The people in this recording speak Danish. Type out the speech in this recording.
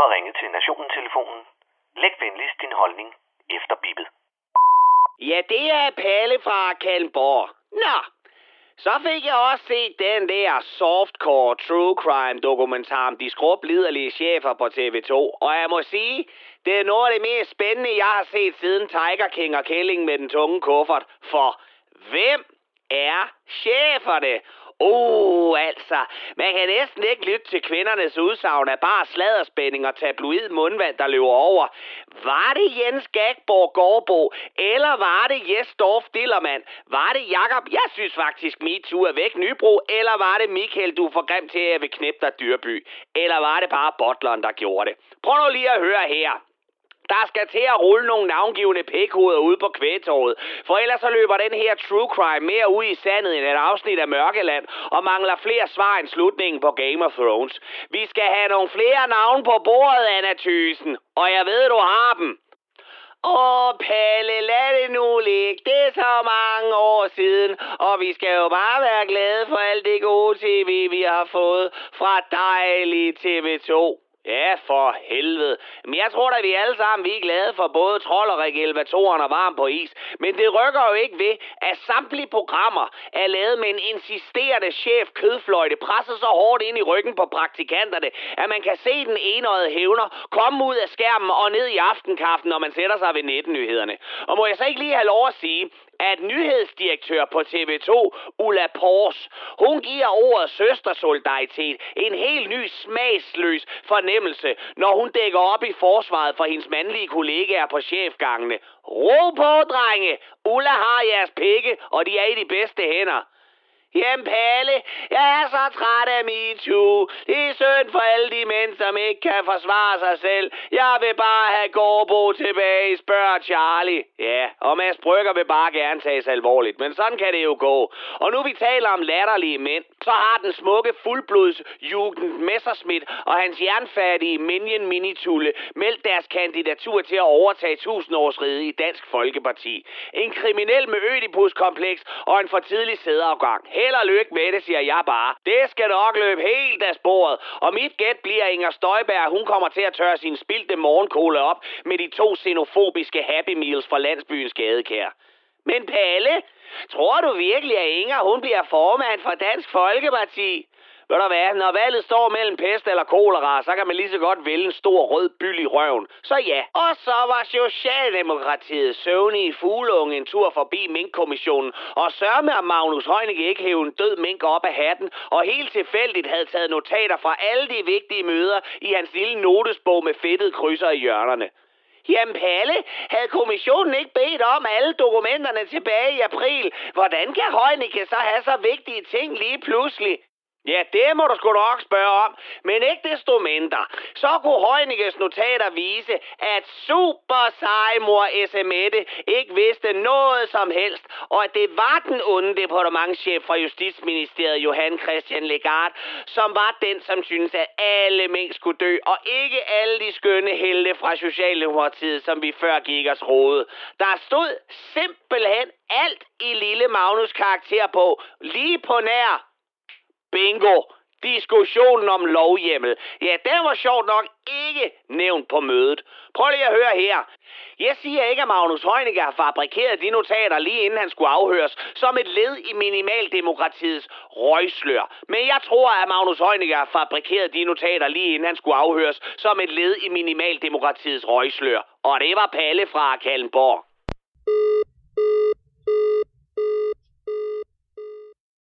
har ringet til Nationen-telefonen. Læg venligst din holdning efter bippet. Ja, det er Palle fra Kalmborg. Nå, så fik jeg også set den der softcore true crime dokumentar om de skrubliderlige chefer på TV2. Og jeg må sige, det er noget af det mest spændende, jeg har set siden Tiger King og Kælling med den tunge kuffert. For hvem er cheferne? Oh, altså, man kan næsten ikke lytte til kvindernes udsagn af bare sladderspænding og tabloid mundvand, der løber over. Var det Jens Gagborg Gårdbo, eller var det Jes Dorf Dillermand? Var det Jakob? Jeg synes faktisk, MeToo er væk Nybro, eller var det Michael, du får grim til at vil knæppe dig Dyrby? Eller var det bare Bottleren, der gjorde det? Prøv nu lige at høre her. Der skal til at rulle nogle navngivende pækhoveder ud på kvægtorvet, for ellers så løber den her true crime mere ud i sandet end et afsnit af Mørkeland, og mangler flere svar end slutningen på Game of Thrones. Vi skal have nogle flere navne på bordet, Anna Thysen, og jeg ved, du har dem. Åh, Palle, lad det nu ligge. Det er så mange år siden, og vi skal jo bare være glade for alt det gode tv, vi har fået fra dejlige TV2. Ja, for helvede. Men jeg tror da, vi alle sammen vi er glade for både trold og elevatoren og varm på is. Men det rykker jo ikke ved, at samtlige programmer er lavet med en insisterende chef kødfløjte, presset så hårdt ind i ryggen på praktikanterne, at man kan se den enøjede hævner komme ud af skærmen og ned i aftenkaffen, når man sætter sig ved netnyhederne. Og må jeg så ikke lige have lov at sige, at nyhedsdirektør på TV2, Ulla Pors, hun giver ordet søstersolidaritet en helt ny smagsløs fornemmelse, når hun dækker op i forsvaret for hendes mandlige kollegaer på chefgangene. Ro på, drenge! Ulla har jeres pikke, og de er i de bedste hænder. Jamen Palle, jeg er så træt af MeToo. Det er synd for alle de mænd, som ikke kan forsvare sig selv. Jeg vil bare have Gårdbo tilbage, spørger Charlie. Ja, og Mads Brygger vil bare gerne tages alvorligt, men sådan kan det jo gå. Og nu vi taler om latterlige mænd, så har den smukke fuldblods Jugend Messerschmidt og hans jernfattige Minion Minitulle meldt deres kandidatur til at overtage tusindårsriget i Dansk Folkeparti. En kriminel med ødipuskompleks og en for tidlig sædeafgang. Held og lykke med det, siger jeg bare. Det skal nok løbe helt af sporet. Og mit gæt bliver Inger Støjberg. Hun kommer til at tørre sin spildte morgenkohle op med de to xenofobiske Happy Meals fra landsbyens gadekær. Men Palle, tror du virkelig, at Inger hun bliver formand for Dansk Folkeparti? Ved du hvad, når valget står mellem pest eller kolera, så kan man lige så godt vælge en stor rød byld i røven. Så ja. Og så var Socialdemokratiet søvnig i fuglunge en tur forbi minkkommissionen, og sørme at Magnus Heunicke ikke hævde en død mink op af hatten, og helt tilfældigt havde taget notater fra alle de vigtige møder i hans lille notesbog med fedtede krydser i hjørnerne. Jamen Palle, havde kommissionen ikke bedt om alle dokumenterne tilbage i april? Hvordan kan Heunicke så have så vigtige ting lige pludselig? Ja, det må du sgu nok spørge om. Men ikke desto mindre, så kunne Højnikkes notater vise, at super sejmor Smette ikke vidste noget som helst, og at det var den onde departementchef fra Justitsministeriet, Johan Christian Legard, som var den, som syntes, at alle mink skulle dø, og ikke alle de skønne helte fra Socialdemokratiet, som vi før gik os rode. Der stod simpelthen alt i lille Magnus karakter på, lige på nær Bingo! Diskussionen om lovhjemmel. Ja, den var sjovt nok ikke nævnt på mødet. Prøv lige at høre her. Jeg siger ikke, at Magnus Heunicke har fabrikeret de notater lige inden han skulle afhøres, som et led i minimaldemokratiets røgslør. Men jeg tror, at Magnus Heunicke har fabrikeret de notater lige inden han skulle afhøres, som et led i minimaldemokratiets røgslør. Og det var Palle fra Kallenborg.